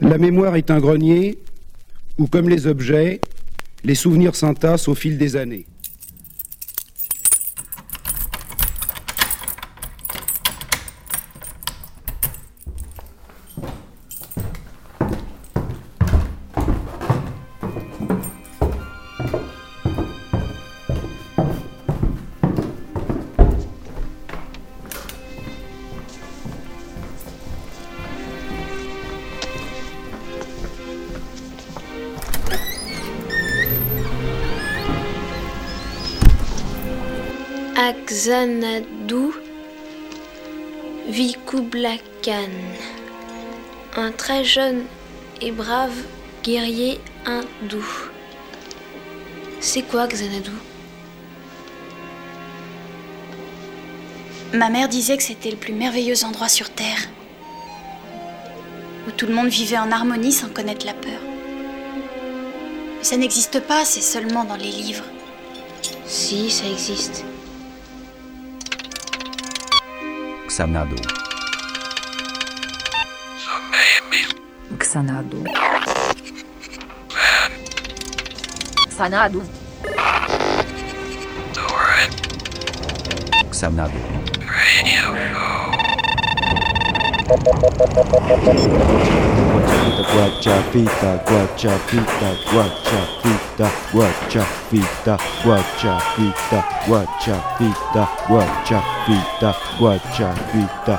La mémoire est un grenier où, comme les objets, les souvenirs s'entassent au fil des années. Xanadu vit un très jeune et brave guerrier hindou. C'est quoi Xanadu? Ma mère disait que c'était le plus merveilleux endroit sur Terre, où tout le monde vivait en harmonie sans connaître la peur. Mais ça n'existe pas, c'est seulement dans les livres. Si, ça existe. Xanadu. Xanadu. Xanadu. Xanadu. Radio Guachafita, guachafita, guachafita, guachafita, guachafita, guachafita, guachafita, guachafita.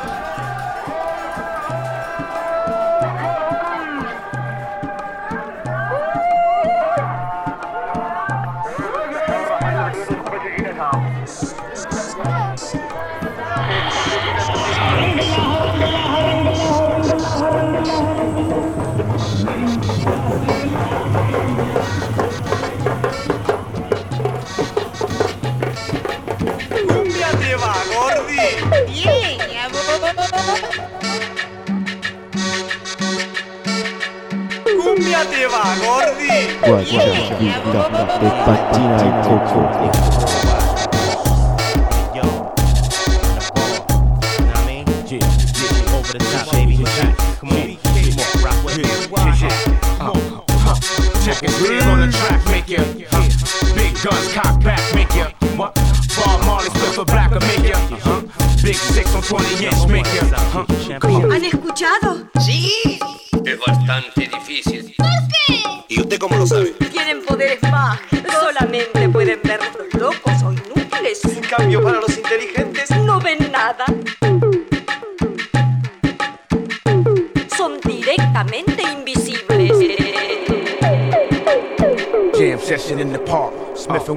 ¿Han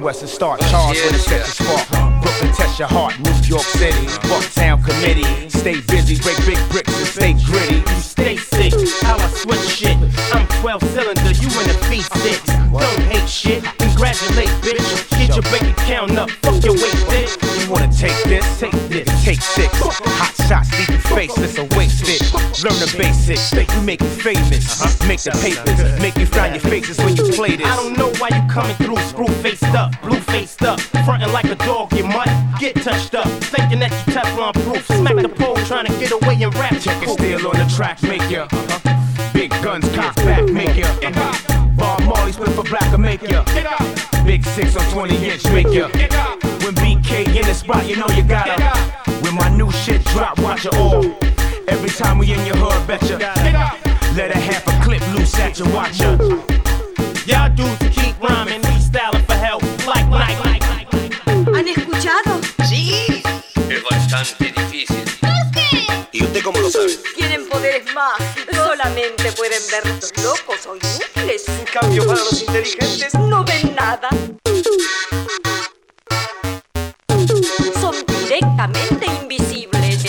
Smith and start charge with a set spark. Brooklyn test your heart. New York City, Bucktown committee. Stay busy, break big bricks and stay gritty. You stay sick, how I switch shit. I'm 12 cylinder, you in a V6. Don't hate shit, congratulate bitch. Get your bank account up, fuck your weight, bitch. You wanna take this? Take this, take six. Hot shots, leave you faceless or wasted. Learn the basics, you make you famous. Make the papers, make you find your faces when you play this. I don't know why you coming up, thinking that you Teflon proof. Smack the pole, trying to get away and rap. Check it still on the track, make ya. Uh-huh. Big guns, cock back, make ya. Uh-huh. Bar Marley split for black, make ya. Big six on 20 inch, make ya. When BK in the spot, you know you gotta. When my new shit drop, watch it all. Every time we in your hood, betcha. Let a half a clip loose at your watcher. Y'all dudes keep rhyming, freestyling for help, like, like, like, bastante difícil. ¿Por qué? ¿Y usted cómo lo sabe? Tienen poderes mágicos. Solamente pueden ver los locos o inútiles. En cambio, para los inteligentes... No ven nada. Son directamente invisibles.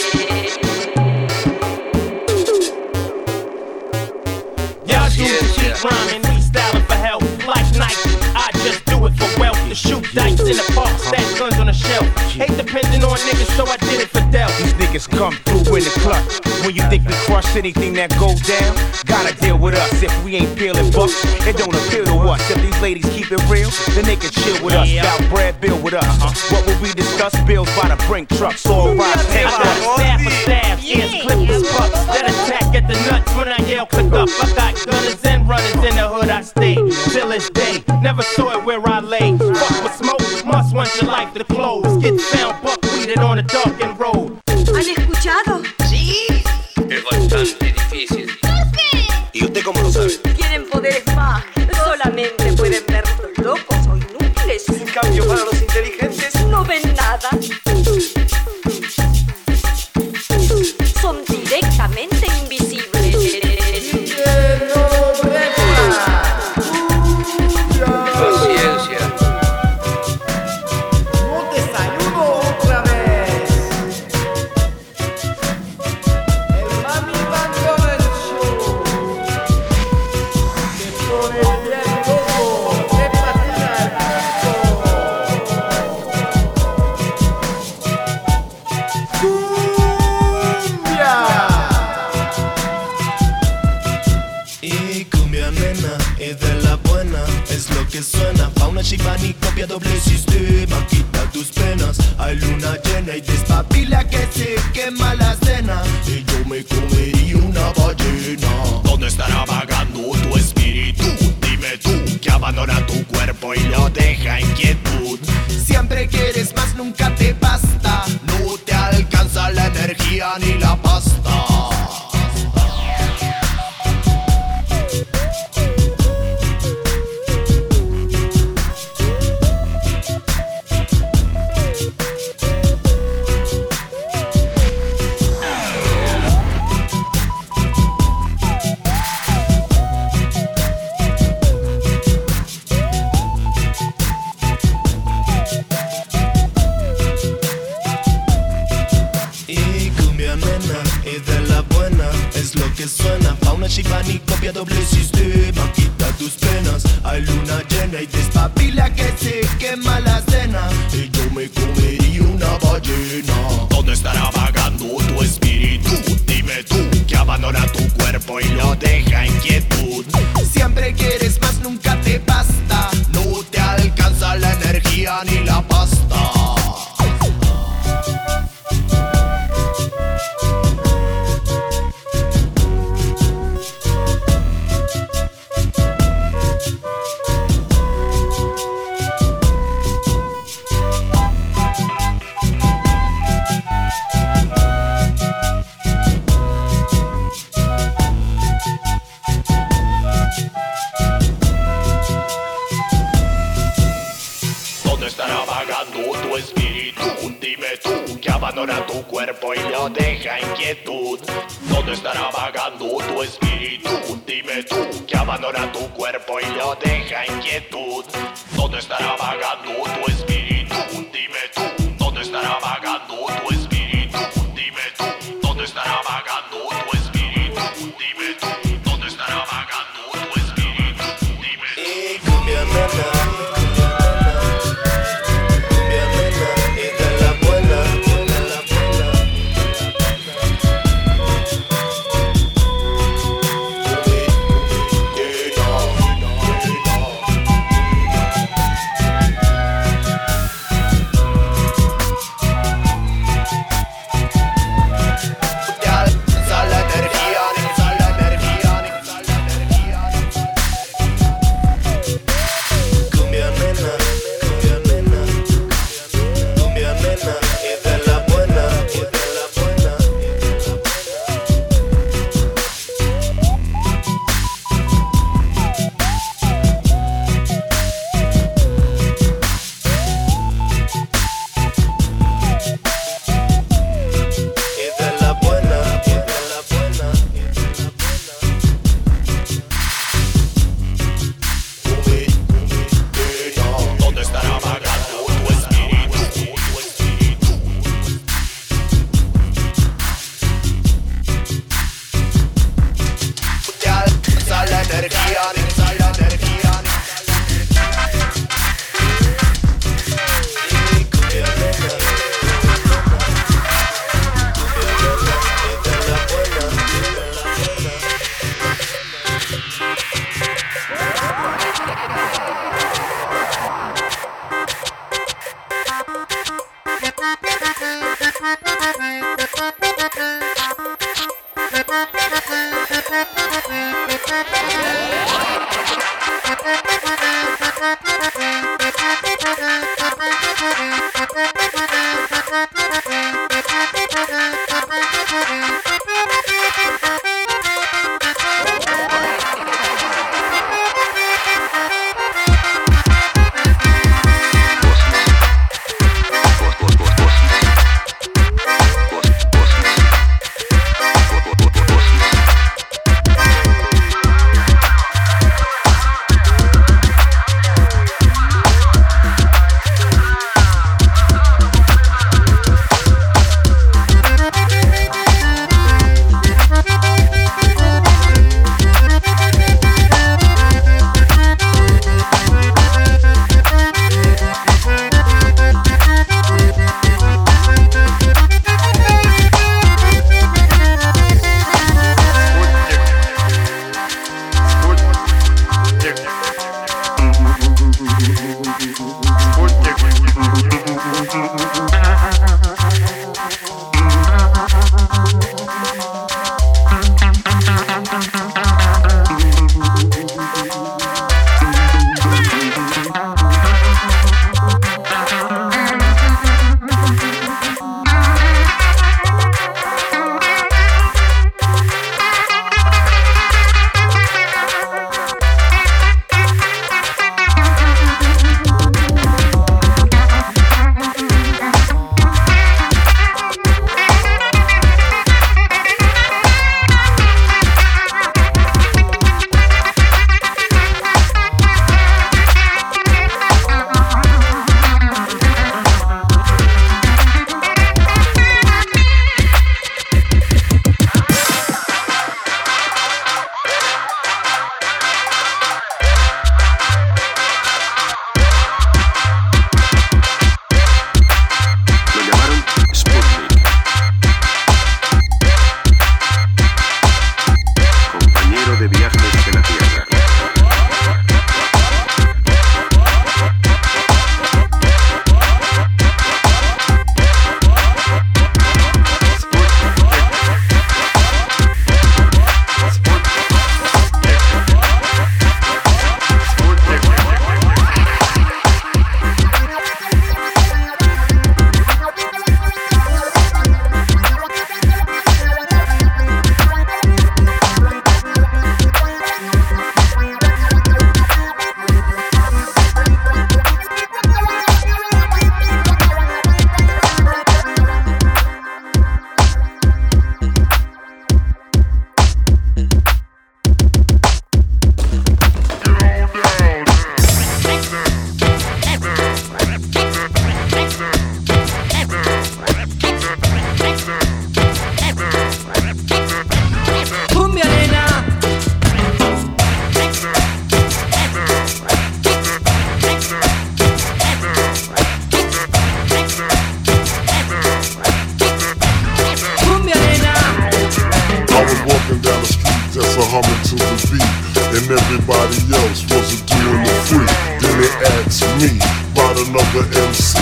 Y'all dudes keep rhyming, freestyling for help, like Nike. I just do it for wealth. To shoot dice in the park, stack guns shell. Ain't depending on niggas, so I did it for Dell. These niggas come through in the clutch. When you think we crush anything that go down, gotta deal with us. If we ain't peeling bucks, it don't appeal to us. If these ladies keep it real, then they can chill with us. Got bread, bill with us. What will we discuss? Bills by the brink trucks, all rides, tape Staff of staff, ears, clippers, Bucks. that attack at the nuts when I yell, click up. I got gunners and runners in the hood, I stay till it's day. Never saw it where I lay. Fuck with smoke, must want your life. smoking clothes, get found buckwheated on a darkened road. ¿Han escuchado? Sí. Es bastante difícil. ¿Por qué? ¿Y usted cómo lo sabe? Tienen poderes mágicos, solamente pueden verlos los locos o inútiles. En cambio, para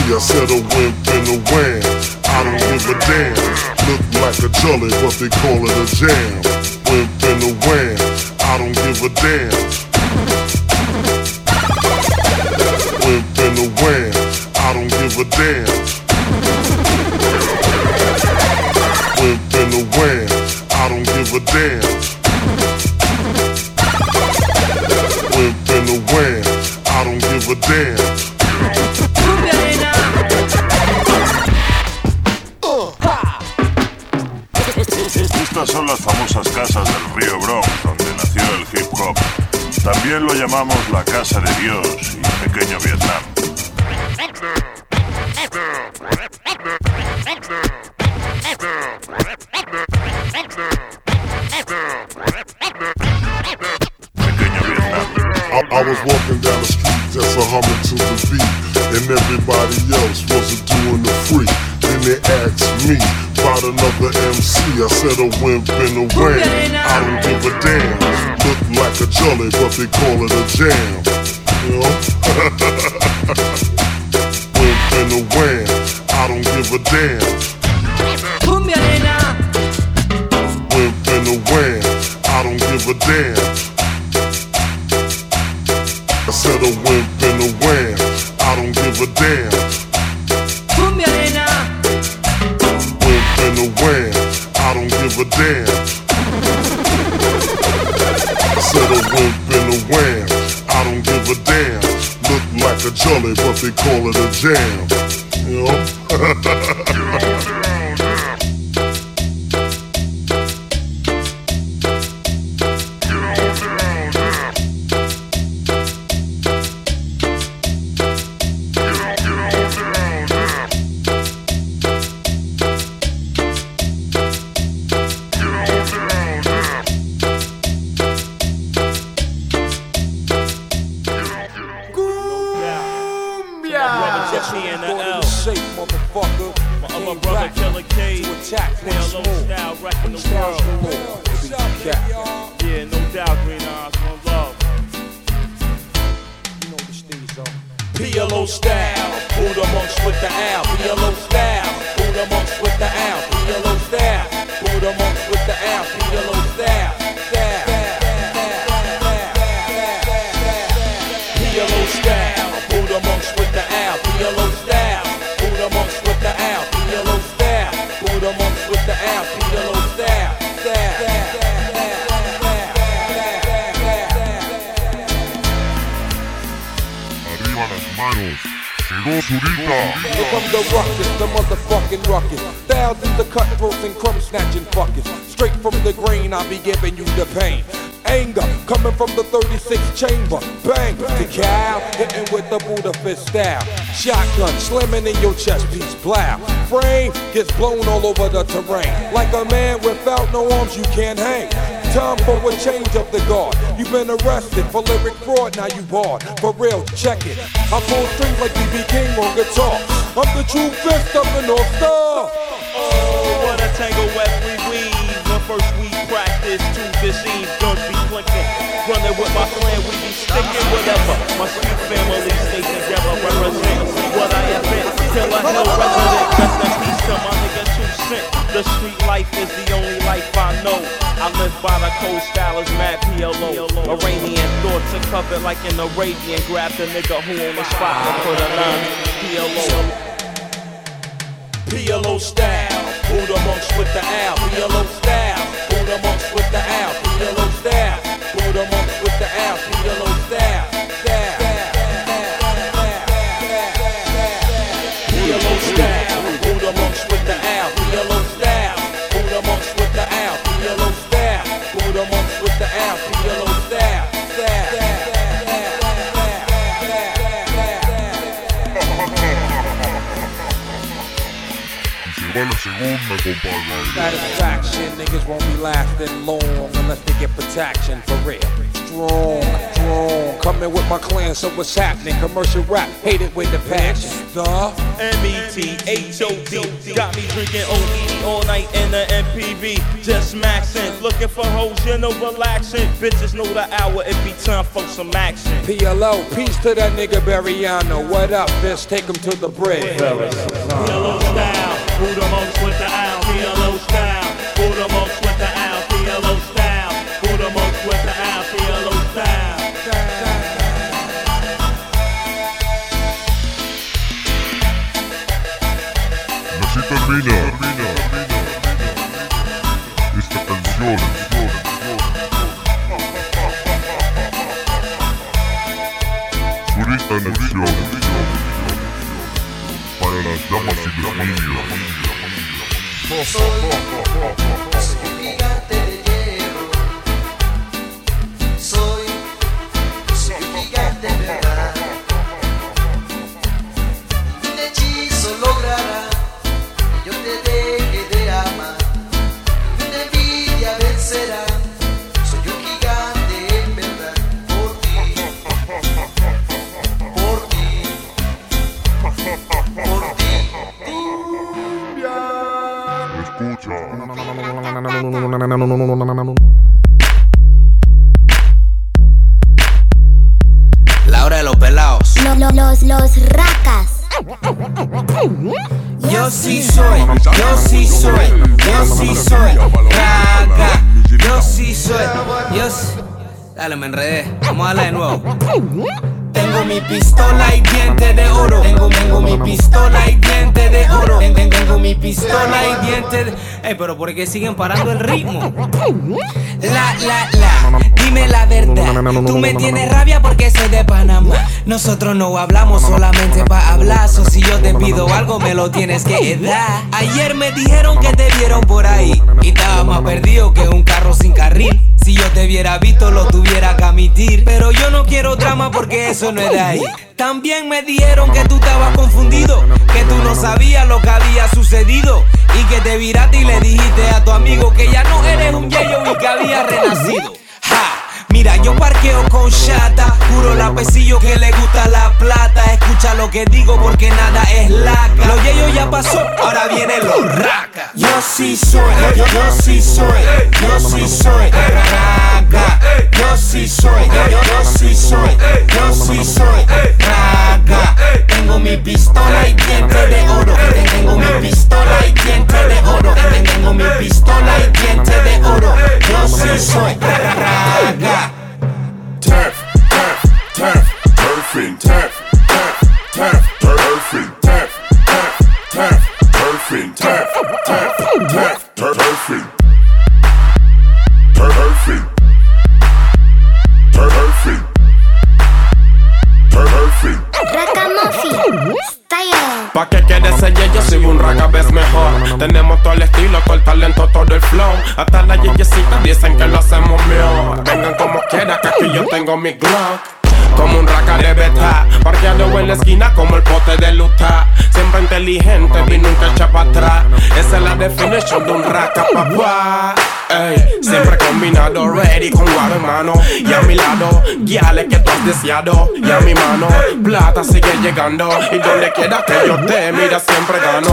I said a wimp and a wham. I don't give a damn. Look like a jolly, but they call it a jam. Wimp and a wham. I don't give a damn. Llamamos la Casa de Dios y Pequeño Vietnam. I, I was walking down the street, just a humming to the beat, and everybody else wasn't doing the freak. Then they asked me about another MC. I said a wimp and a wham. I don't give a damn. A jolly, but they call it a jam. You know? wimp and a wham. I don't give a damn. Cumbia nena. Wimp and a wham. I don't give a damn. I said a wimp and a wham. I don't give a damn. Cumbia nena, Wimp and a wham. I don't give a damn. Said a wimp and a wham. I don't give a damn. Look like a jolly, but they call it a jam. Shotgun slamming in your chest piece, blow. Frame gets blown all over the terrain. Like a man without no arms, you can't hang. Time for a change of the guard. You've been arrested for lyric fraud, now you barred. For real, check it. I pull strings like BB King on guitar. I'm the true fist of the North Star. Oh, what a tangle web we weave. When first we practice to deceive, guns be clinking. Running with my clan, we be sticking whatever. My street family stay together, represent what I been. Till a hell resident, rest in peace to my nigga two cent. The street life is the only life I know. I live by the code style as mad PLO. Iranian thoughts are covered like an Arabian. Grab the nigga who on the spot and put a line. PLO. PLO style, Buddha monks with the owl. PLO style, Buddha monks with the owl. Satisfaction, niggas won't be lasting long unless they get protection for real. Strong, strong, coming with my clan, so what's happening? Commercial rap, hate it with the passion. The M-E-T-H-O-D Got me drinking OE all night in the MPV Just maxing, looking for hoes, you know, relaxing Bitches know the hour, it be time for some action PLO, peace to that nigga Bariano. What up, fist? Take him to the bridge. PLO style, who the most with the owl? PLO style, who the most with the siguen parando el ritmo? La, la, la. Dime la verdad. Tú me tienes rabia porque soy de Panamá. Nosotros no hablamos solamente para hablar. So si yo te pido algo, me lo tienes que dar. Ayer me dijeron que te vieron por ahí. Y estaba más perdido que un carro sin carril. Si yo te hubiera visto, lo tuviera que admitir. Pero yo no quiero drama porque eso no es de ahí. También me dijeron que tú estabas confundido, que tú no sabías lo que había sucedido. Que te viraste y le dijiste a tu amigo que ya no eres un yeyo y que había renacido. Mira, yo parqueo con chata, juro la pesillo que le gusta la plata. Escucha lo que digo porque nada es laca. Lo yeyo ya pasó, ahora viene lo raca. Yo sí soy, yo, yo sí soy, yo sí soy raca. Yo sí soy, yo, yo sí soy, yo sí soy raca. Tengo mi pistola y diente de oro. Tengo mi pistola y diente de oro. Tengo mi pistola y diente de oro. Yo sí soy raca. Turf, turf, turf, turfing, turf, Pa' que quede ese yo soy un raga vez mejor. Tenemos todo el estilo, todo el talento, todo el flow. Hasta las yeyecitas dicen que lo hacemos mejor. Vengan como quiera que aquí yo tengo mi Glock como un raca de beta, parqueado en la esquina como el pote de luta. Siempre inteligente y nunca echa para atrás. Esa es la definición de un raca, papá. Ey, siempre combinado, ready con guaro en mano. Y a mi lado, guiales que tú has deseado. Y a mi mano, plata sigue llegando. Y donde quiera que yo te mira, siempre gano.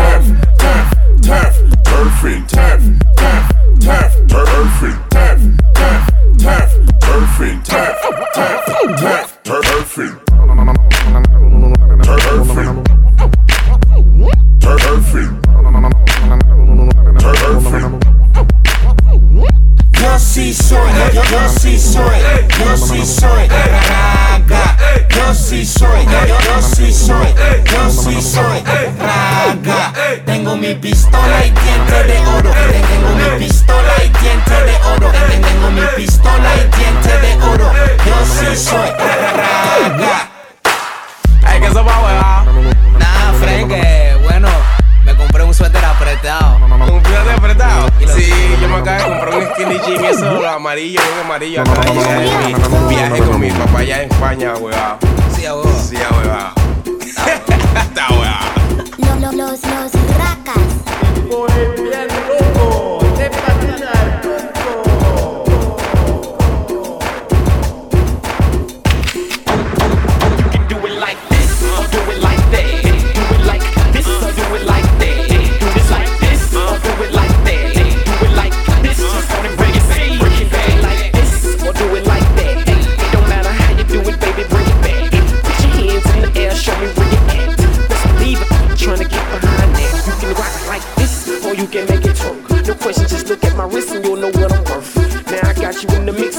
Turfing, turf, turf, turf, turfing, turfing, turfing, turfing. Yo sí soy, yo sí soy, yo sí soy sí soy, yo, yo, yo sí soy, yo sí soy raga. Tengo mi pistola y diente de oro. Tengo mi pistola y diente de oro. Tengo mi pistola y diente de oro. Yo sí soy raga. Ay, que eso va, hueva. Nah, Frank, eh, bueno, me compré un suéter apretado. ¿Un suéter apretado? Sí, yo me acabo de comprar un skinny jean, eso amarillo, bien amarillo. Acá llegué de mi viaje con mi papá allá en España, hueva. Sí, ya, huevón. Está. Los, los, los, los racas. Look at my wrist and you'll know what I'm worth. Now I got you in the mix,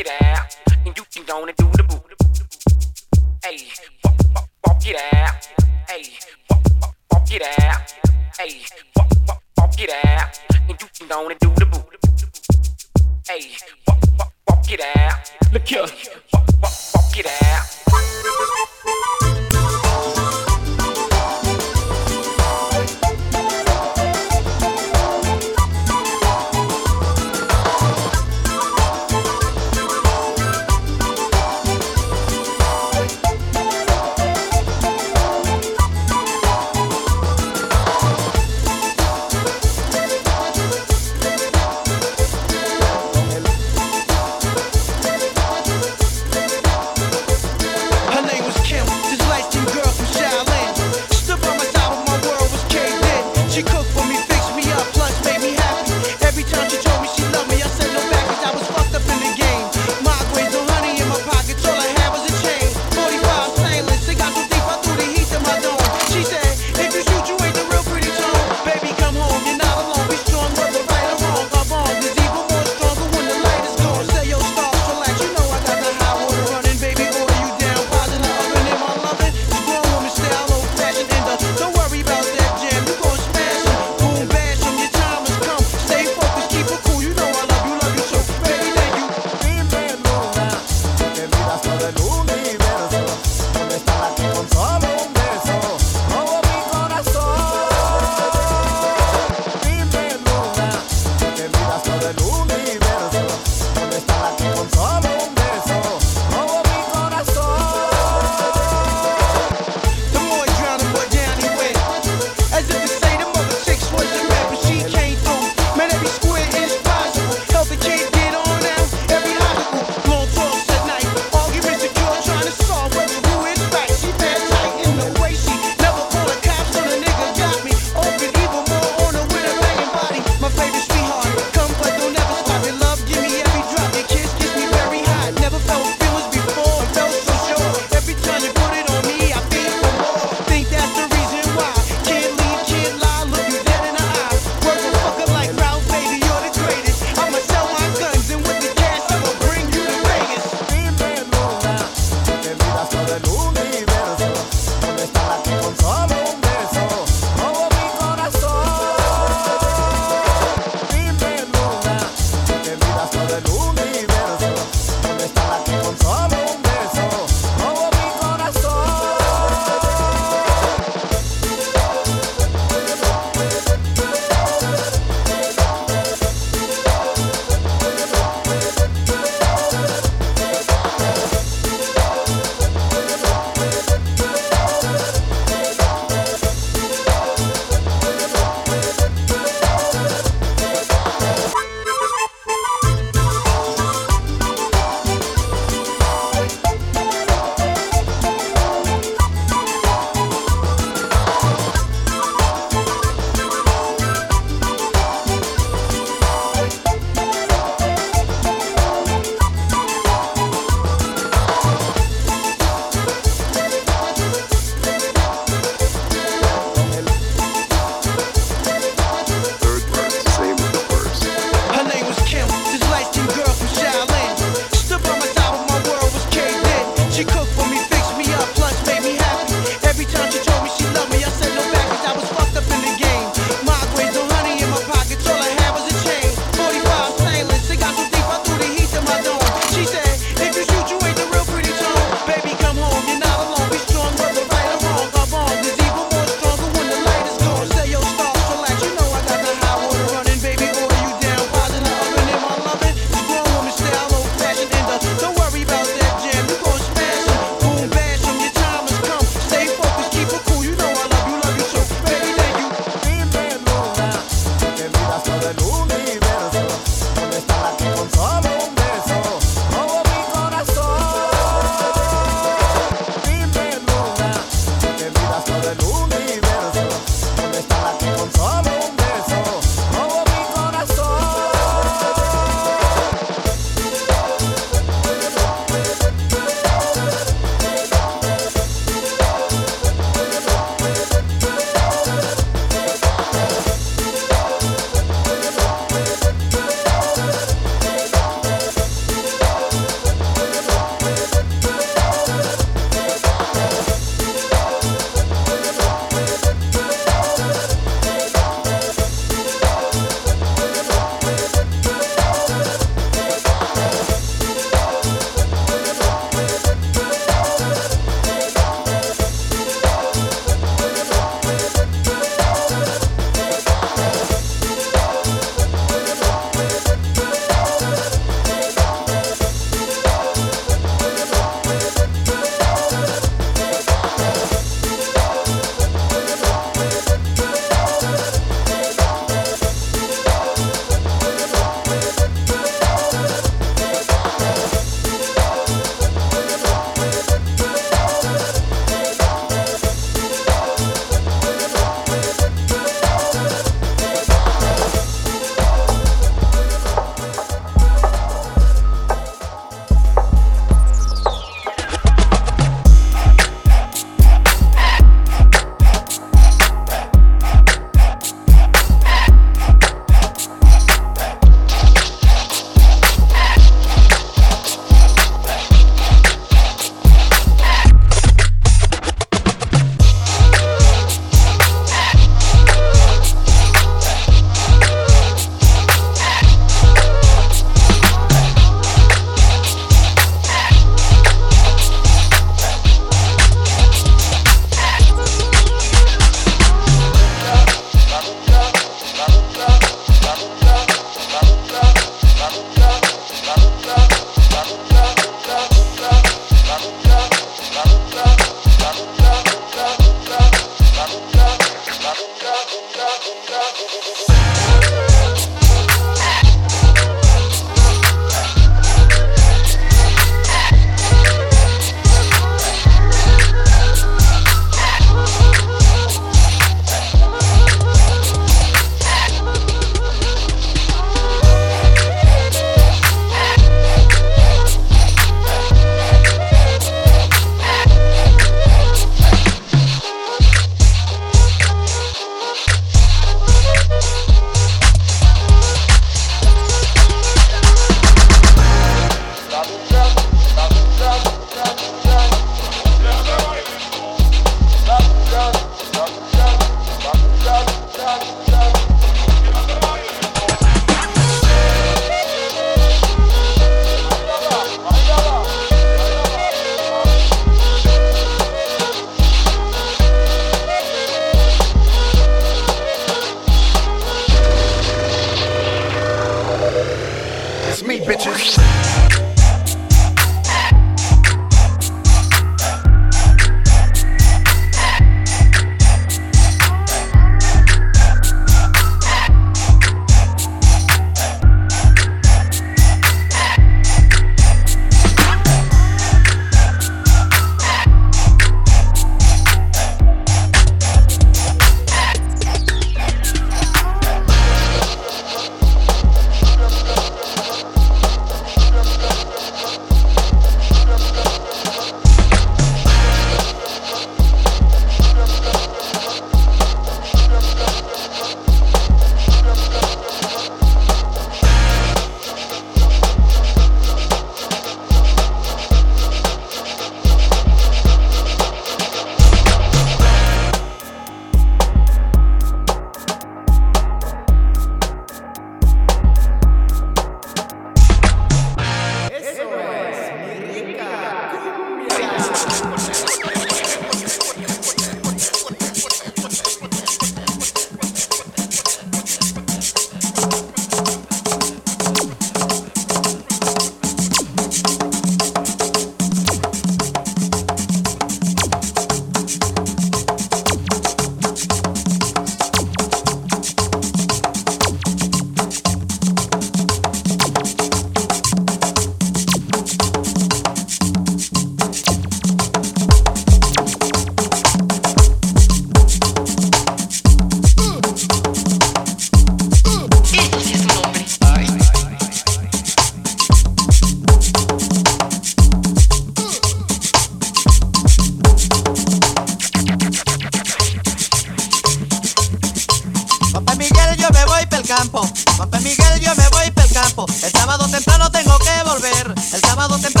sábado temprano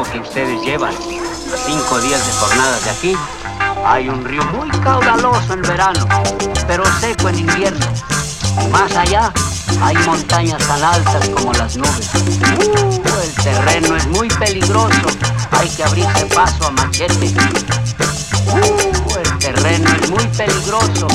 que ustedes llevan, a cinco días de jornadas de aquí, hay un río muy caudaloso en verano, pero seco en invierno. Más allá hay montañas tan altas como las nubes. Uh, el terreno es muy peligroso, hay que abrirse paso a machete. Uh, el terreno es muy peligroso.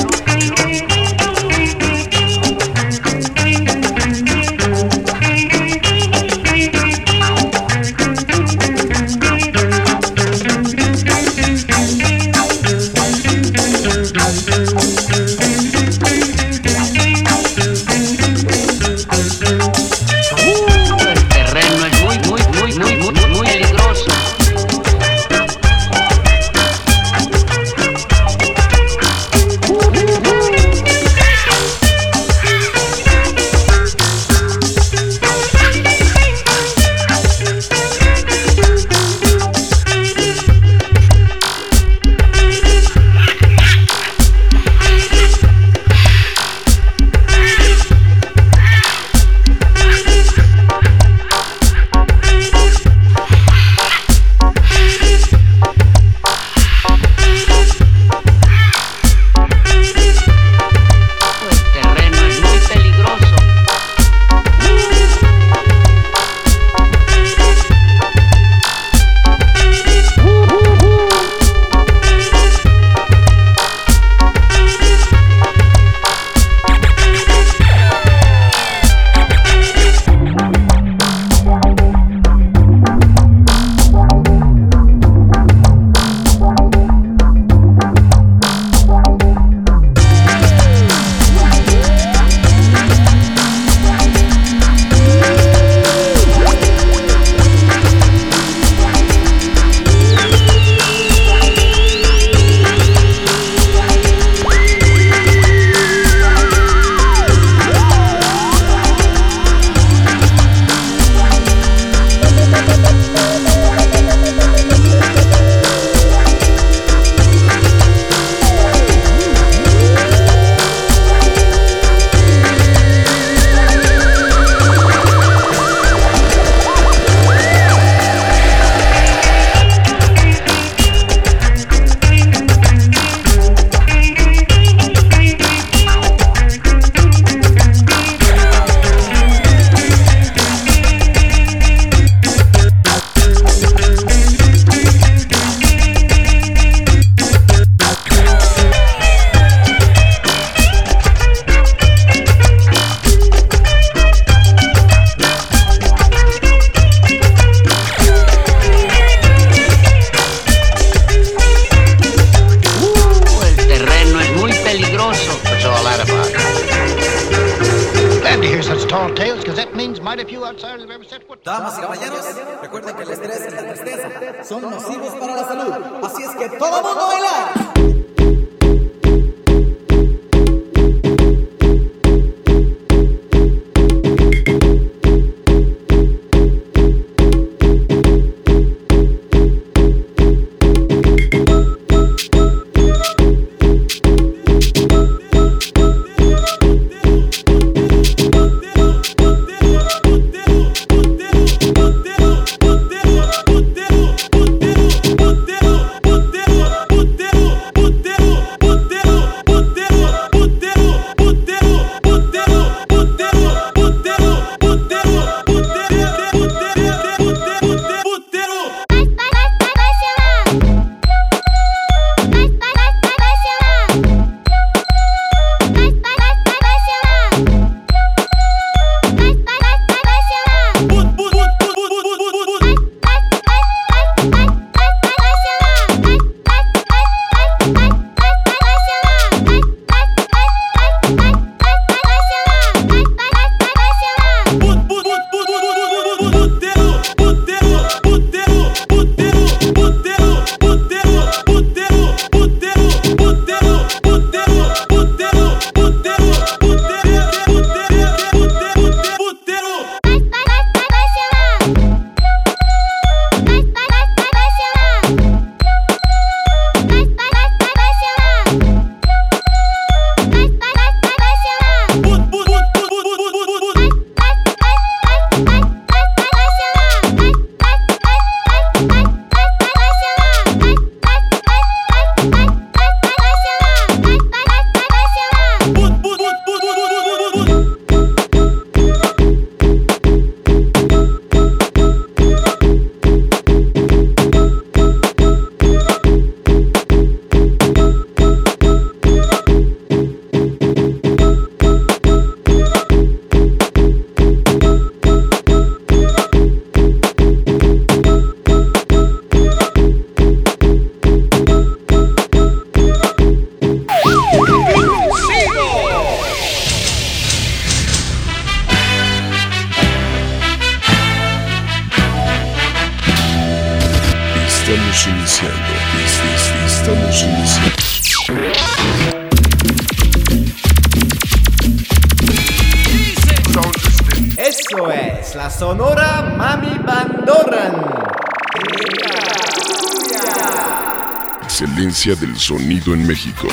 Sonido en México.